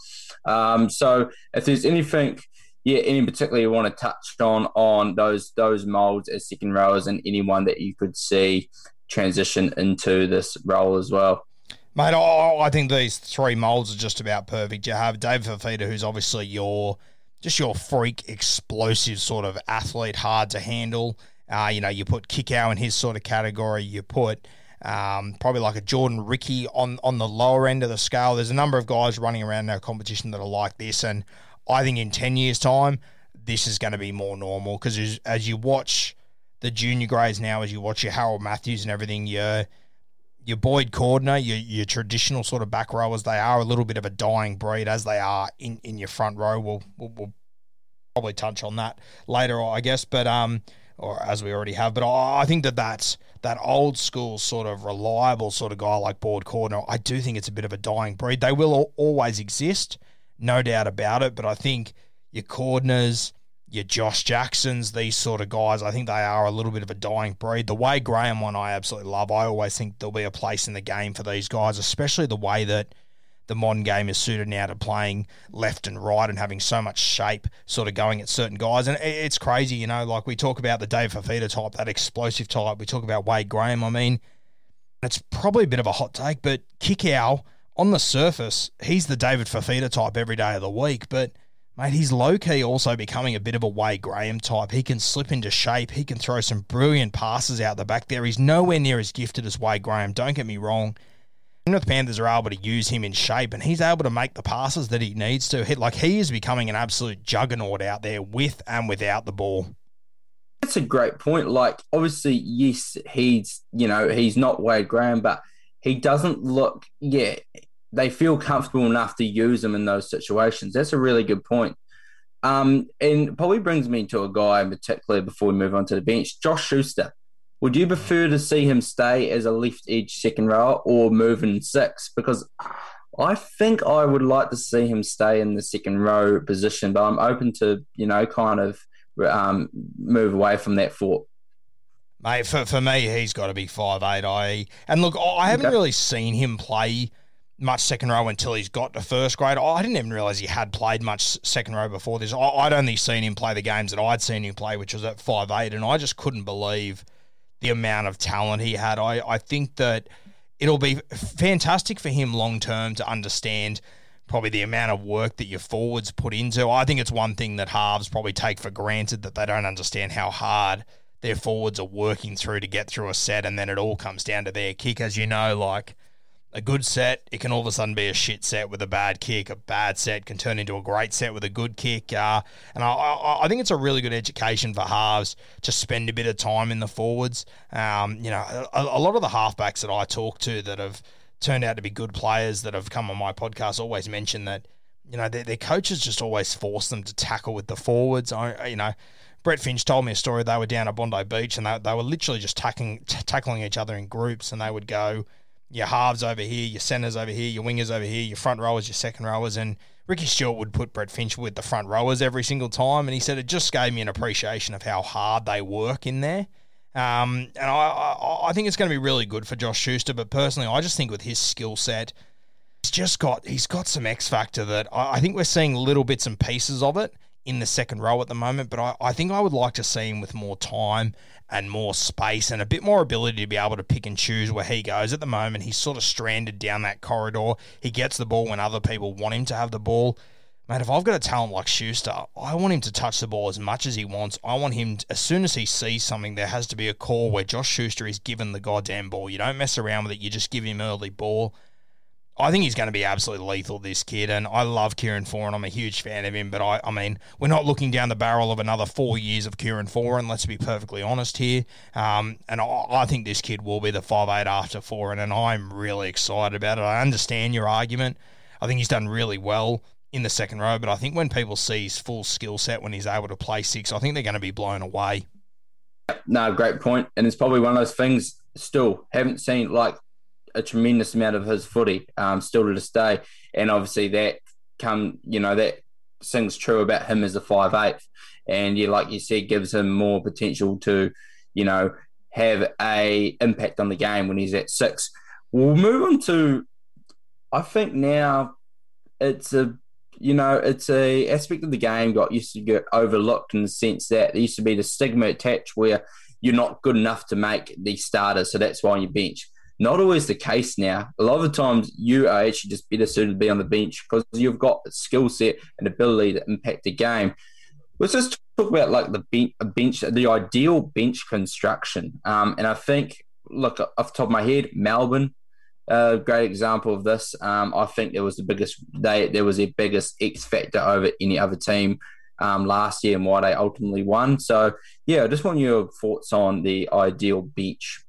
Um, so if there's anything, yeah, any particular you want to touch on on those those molds as second rowers and anyone that you could see transition into this role as well. Mate, oh, I think these three molds are just about perfect. You have Dave Fifita, who's obviously your just your freak, explosive sort of athlete, hard to handle. Uh, you know, you put Kikau in his sort of category. You put um, probably like a Jordan Riki on on the lower end of the scale. There's a number of guys running around our competition that are like this, and I think in ten years' time, this is going to be more normal because as, as, you watch the junior grades now, as you watch your Harold Matthews and everything, your your Boyd Cordner, your your traditional sort of back rowers, they are a little bit of a dying breed as they are in, in your front row. We'll, we'll, we'll probably touch on that later, I guess, but um or as we already have. But I think that that's that old school sort of reliable sort of guy like Boyd Cordner. I do think it's a bit of a dying breed. They will always exist, no doubt about it. But I think your Cordners, your Josh Jacksons, these sort of guys, I think they are a little bit of a dying breed. The Wade Graham one, I absolutely love. I always think there'll be a place in the game for these guys, especially the way that the modern game is suited now to playing left and right and having so much shape sort of going at certain guys. And it's crazy, you know, like we talk about the Dave Fifita type, that explosive type. We talk about Wade Graham. I mean, it's probably a bit of a hot take, but Kikau, on the surface, he's the David Fifita type every day of the week. But, mate, he's low key also becoming a bit of a Wade Graham type. He can slip into shape. He can throw some brilliant passes out the back there. He's nowhere near as gifted as Wade Graham. Don't get me wrong the Panthers are able to use him in shape, and he's able to make the passes that he needs to hit. Like he is becoming an absolute juggernaut out there with and without the ball. That's a great point. Like obviously, yes, he's you know he's not Wade Graham, but he doesn't look. Yeah, they feel comfortable enough to use them in those situations. That's a really good point. Um, and probably brings me to a guy in particular before we move on to the bench, Josh Schuster. Would you prefer to see him stay as a left edge second rower or move in six? Because I think I would like to see him stay in the second row position, but I'm open to you know kind of um, move away from that thought. Mate, for, for me, he's got to be five eight. I and look, I haven't okay. really seen him play much second row until he's got to first grade. I didn't even realize he had played much second row before this. I, would only seen him play the games that I'd seen him play, which was at five eight, and I just couldn't believe the amount of talent he had. I, I think that it'll be fantastic for him long term to understand probably the amount of work that your forwards put into. I think it's one thing that halves probably take for granted that they don't understand how hard their forwards are working through to get through a set, and then it all comes down to their kick. As you know, like a good set, it can all of a sudden be a shit set with a bad kick. A bad set can turn into a great set with a good kick. Uh, and I, I, I, think it's a really good education for halves to spend a bit of time in the forwards. Um, you know, a, a lot of the halfbacks that I talk to that have turned out to be good players that have come on my podcast always mention that you know their, their coaches just always force them to tackle with the forwards. I, you know. Brett Finch told me a story. They were down at Bondi Beach and they, they were literally just tackling, t- tackling each other in groups, and they would go, your halves over here, your centers over here, your wingers over here, your front rowers, your second rowers, and Ricky Stuart would put Brett Finch with the front rowers every single time, and he said it just gave me an appreciation of how hard they work in there. Um, and I, I, I think it's going to be really good for Josh Schuster. But personally, I just think with his skill set, he's just got he's got some X factor that I, I, think we're seeing little bits and pieces of it in the second row at the moment. But I, I think I would like to see him with more time and more space and a bit more ability to be able to pick and choose where he goes. At the moment, he's sort of stranded down that corridor. He gets the ball when other people want him to have the ball. Mate, if I've got a talent like Schuster, I want him to touch the ball as much as he wants. I want him, to, as soon as he sees something, there has to be a call where Josh Schuster is given the goddamn ball. You don't mess around with it, you just give him early ball. I think he's going to be absolutely lethal, this kid, and I love Kieran Foran. I'm a huge fan of him, but I, I mean, we're not looking down the barrel of another four years of Kieran Foran, let's be perfectly honest here. Um, and I, I, think this kid will be the five eight after Foran, and I'm really excited about it. I understand your argument. I think he's done really well in the second row. But I think when people see his full skill set when he's able to play six, I think they're going to be blown away. No, great point. And it's probably one of those things still haven't seen like a tremendous amount of his footy um, still to this day. And obviously that come, you know, that sings true about him as a five eight. And yeah, like you said, gives him more potential to, you know, have a impact on the game when he's at six. We'll move on to I think now it's a you know, it's a aspect of the game got used to get overlooked in the sense that there used to be the stigma attached where you're not good enough to make the starters, so that's why on your bench. Not always the case now. A lot of times you are actually just better suited to be on the bench because you've got the skill set and ability to impact the game. Let's just talk about like the bench, the ideal bench construction. Um, and I think, look, off the top of my head, Melbourne, a great example of this. Um, I think there was the biggest they there was their biggest X factor over any other team um, last year and why they ultimately won. So yeah, I just want your thoughts on the ideal beach.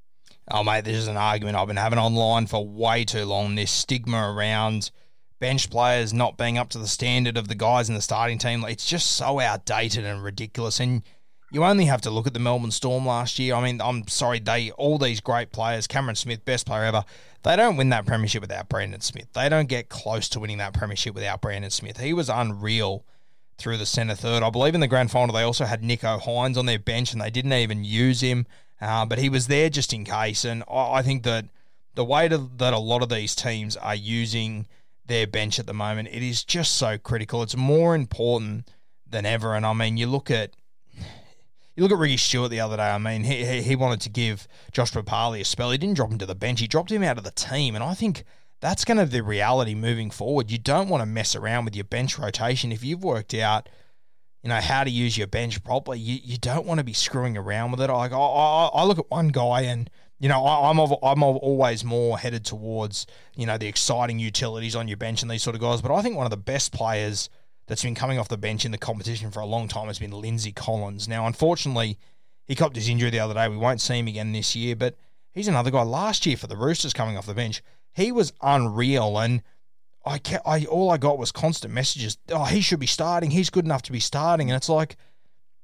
Oh mate, this is an argument I've been having online for way too long. This stigma around bench players not being up to the standard of the guys in the starting team. It's just so outdated and ridiculous. And you only have to look at the Melbourne Storm last year. I mean, I'm sorry, they all these great players, Cameron Smith, best player ever, they don't win that premiership without Brandon Smith. They don't get close to winning that premiership without Brandon Smith. He was unreal through the centre third. I believe in the grand final they also had Nicho Hynes on their bench and they didn't even use him, uh, but he was there just in case. And I, I think that the way to, that a lot of these teams are using their bench at the moment, it is just so critical. It's more important than ever. And I mean, you look at you look at Ricky Stuart the other day. I mean, he, he, he wanted to give Josh Papalii a spell. He didn't drop him to the bench. He dropped him out of the team. And I think that's going to be the reality moving forward. You don't want to mess around with your bench rotation. If you've worked out, you know, how to use your bench properly, you, you don't want to be screwing around with it. Like, I, I, I look at one guy and, you know, I, am I'm always more headed towards, you know, the exciting utilities on your bench and these sort of guys. But I think one of the best players – that's been coming off the bench in the competition for a long time has been Lindsay Collins. Now, unfortunately, he copped his injury the other day. We won't see him again this year, but he's another guy. Last year for the Roosters coming off the bench, he was unreal, and I, kept, I all I got was constant messages. Oh, he should be starting. He's good enough to be starting, and it's like,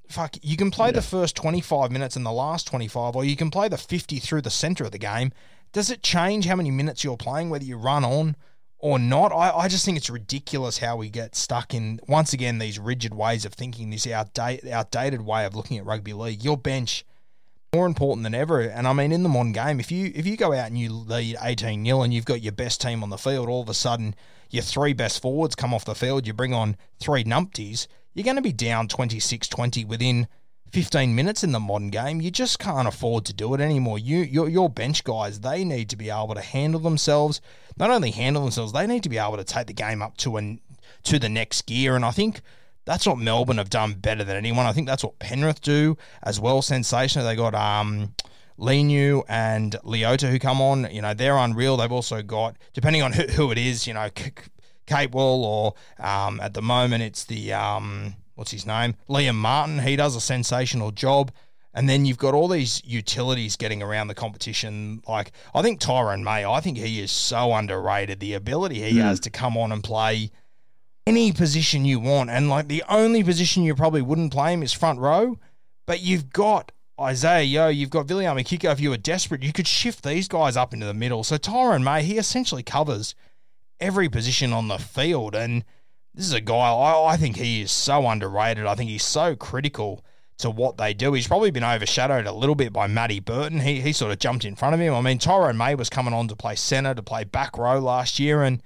fuck, you can play yeah. the first twenty five minutes and the last twenty five, or you can play the fifty through the center of the game. Does it change how many minutes you're playing, whether you run on? or not. I, I just think it's ridiculous how we get stuck in, once again, these rigid ways of thinking, this outdated, outdated way of looking at rugby league. Your bench, more important than ever. And I mean, in the modern game, if you if you go out and you lead 18 0 and you've got your best team on the field, all of a sudden your three best forwards come off the field, you bring on three numpties, you're going to be down 26 20 within 15 minutes in the modern game. You just can't afford to do it anymore. You your, your bench guys, they need to be able to handle themselves. Not only handle themselves, they need to be able to take the game up to an to the next gear. And I think that's what Melbourne have done better than anyone. I think that's what Penrith do as well. Sensational. They got um and Leota who come on. You know, they're unreal. They've also got, depending on who, who it is, you know, Capewell or um, at the moment it's the, um, what's his name? Liam Martin. He does a sensational job. And then you've got all these utilities getting around the competition. Like, I think Tyrone May, I think he is so underrated. The ability he mm. has to come on and play any position you want. And, like, the only position you probably wouldn't play him is front row. But you've got Isaah Yeo, you've got Viliame Kikau. If you were desperate, you could shift these guys up into the middle. So Tyrone May, he essentially covers every position on the field. And this is a guy, I, I think he is so underrated. I think he's so critical to what they do. He's probably been overshadowed a little bit by Matty Burton. He, he sort of jumped in front of him. I mean, Tyrone May was coming on to play centre, to play back row last year, and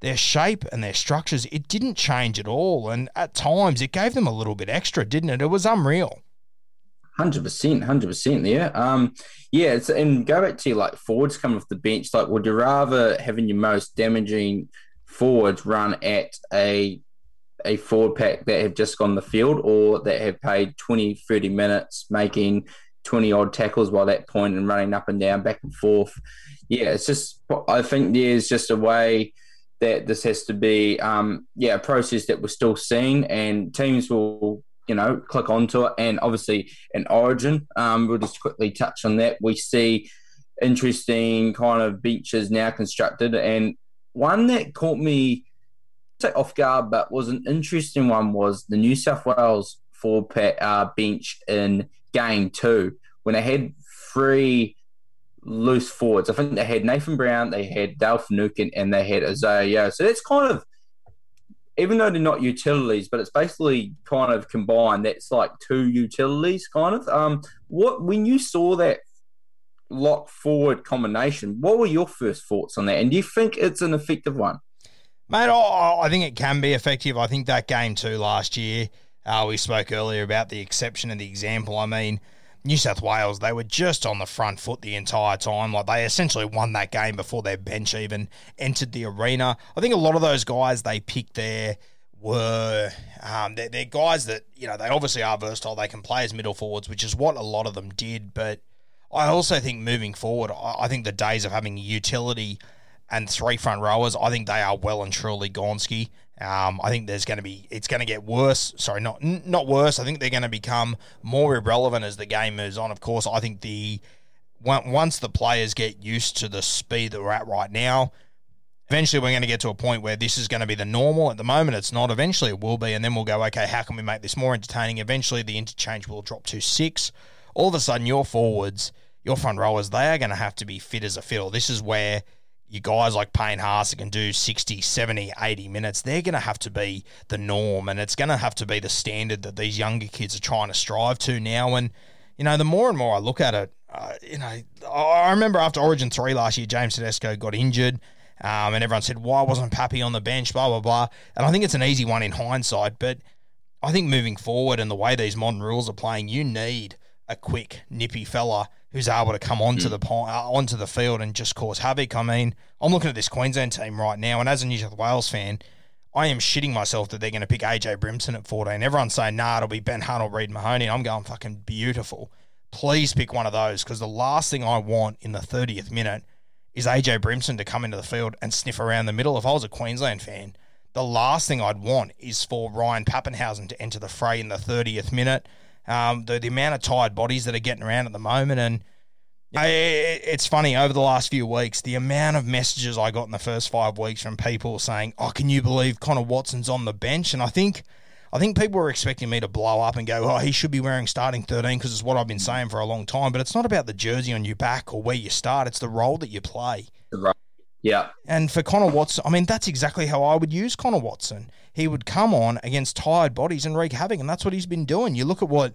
their shape and their structures, it didn't change at all. And at times, it gave them a little bit extra, didn't it? It was unreal. Hundred percent, hundred percent. Yeah, um, yeah. It's and go back to like forwards coming off the bench. Like, would you rather having your most damaging forwards run at a a forward pack that have just gone the field or that have played 20, 30 minutes making 20 odd tackles by that point and running up and down, back and forth. Yeah, it's just, I think there's just a way that this has to be, um, yeah, a process that we're still seeing and teams will you know, click onto it. And obviously, in Origin, um, we'll just quickly touch on that. We see interesting kind of benches now constructed, and one that caught me off guard, but was an interesting one was the New South Wales four uh, bench in game two when they had three loose forwards. I think they had Nathan Brown, they had Dale Finucane, and they had Isaah Yeo. So that's kind of even though they're not utilities, but it's basically kind of combined. That's like two utilities, kind of. Um, what when you saw that lock forward combination, what were your first thoughts on that? And do you think it's an effective one? Mate, oh, I think it can be effective. I think that game too last year, uh, we spoke earlier about the exception and the example. I mean, New South Wales, they were just on the front foot the entire time. Like they essentially won that game before their bench even entered the arena. I think a lot of those guys they picked there were um, they're, they're guys that you know they obviously are versatile. They can play as middle forwards, which is what a lot of them did. But I also think moving forward, I think the days of having utility and three front rowers, I think they are well and truly Gonski. Um, I think there's going to be it's going to get worse. Sorry, not not worse. I think they're going to become more irrelevant as the game moves on. Of course, I think the once the players get used to the speed that we're at right now, eventually we're going to get to a point where this is going to be the normal. At the moment, it's not. Eventually, it will be, and then we'll go, okay, how can we make this more entertaining? Eventually, the interchange will drop to six. All of a sudden, your forwards, your front rowers, they are going to have to be fit as a fiddle. This is where you guys like Payne Haas that can do 60, 70, 80 minutes, they're going to have to be the norm and it's going to have to be the standard that these younger kids are trying to strive to now. And, you know, the more and more I look at it, uh, you know, I remember after Origin 3 last year, James Tedesco got injured. Um, and everyone said, why wasn't Pappy on the bench, blah, blah, blah. And I think it's an easy one in hindsight, but I think moving forward and the way these modern rules are playing, you need a quick, nippy fella who's able to come onto mm. the uh, onto the field and just cause havoc. I mean, I'm looking at this Queensland team right now, and as a New South Wales fan, I am shitting myself that they're going to pick AJ Brimson at 14. Everyone's saying, nah, it'll be Ben Hunt or Reed Mahoney. I'm going fucking beautiful. Please pick one of those because the last thing I want in the 30th minute is AJ Brimson to come into the field and sniff around the middle. If I was a Queensland fan, the last thing I'd want is for Ryan Papenhuyzen to enter the fray in the 30th minute um, the, the amount of tired bodies that are getting around at the moment. And I, it's funny, over the last few weeks, the amount of messages I got in the first five weeks from people saying, Oh, can you believe Connor Watson's on the bench? And I think. I think people were expecting me to blow up and go, oh, he should be wearing starting 13 because it's what I've been saying for a long time. But it's not about the jersey on your back or where you start, it's the role that you play. Right. Yeah. And for Connor Watson, I mean, that's exactly how I would use Connor Watson. He would come on against tired bodies and wreak havoc, and that's what he's been doing. You look at what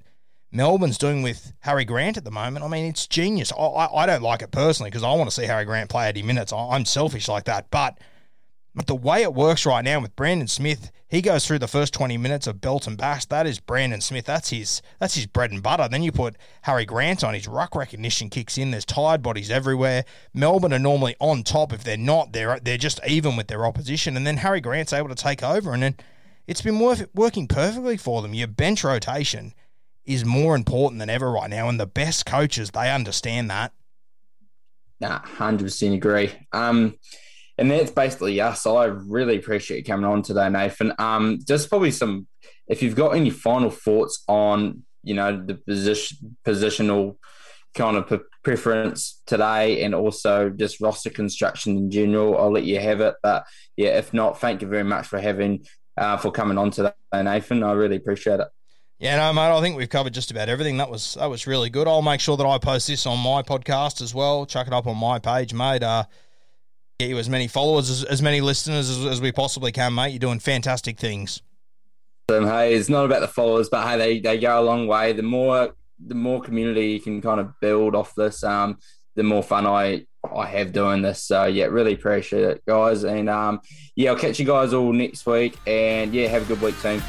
Melbourne's doing with Harry Grant at the moment. I mean, it's genius. I, I, I don't like it personally because I want to see Harry Grant play 80 minutes. I, I'm selfish like that. But But the way it works right now with Brandon Smith, he goes through the first 20 minutes of belt and bash. That is Brandon Smith. That's his that's his bread and butter. Then you put Harry Grant on, his ruck recognition kicks in. There's tired bodies everywhere. Melbourne are normally on top. If they're not, they're they're just even with their opposition. And then Harry Grant's able to take over. And then it's been worth, working perfectly for them. Your bench rotation is more important than ever right now. And the best coaches, they understand that. Nah, 100% agree. Um, and that's basically us. I really appreciate you coming on today, Nathan. Um, just probably some, if you've got any final thoughts on, you know, the position, positional kind of preference today and also just roster construction in general, I'll let you have it. But yeah, if not, thank you very much for having, uh, for coming on today, Nathan. I really appreciate it. Yeah, no, mate. I think we've covered just about everything. That was that was really good. I'll make sure that I post this on my podcast as well. Chuck it up on my page, mate. Uh, get you as many followers, as, as many listeners as, as, we possibly can, mate. You're doing fantastic things. Um, hey, it's not about the followers, but hey, they, they go a long way. The more the more community you can kind of build off this, um, the more fun I I have doing this. So yeah, really appreciate it, guys. And um, yeah, I'll catch you guys all next week. And yeah, have a good week, team.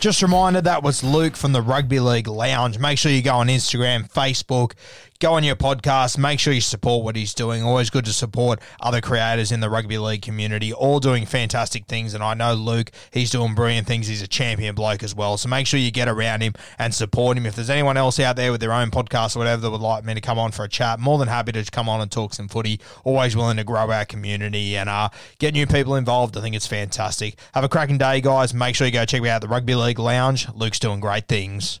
Just a reminder that was Luke from the Rugby League Lounge. Make sure you go on Instagram, Facebook, go on your podcast. Make sure you support what he's doing. Always good to support other creators in the rugby league community, all doing fantastic things. And I know Luke, he's doing brilliant things. He's a champion bloke as well. So make sure you get around him and support him. If there's anyone else out there with their own podcast or whatever that would like me to come on for a chat, more than happy to come on and talk some footy. Always willing to grow our community and uh, get new people involved. I think it's fantastic. Have a cracking day, guys. Make sure you go check me out at the Rugby League Lounge. Luke's doing great things.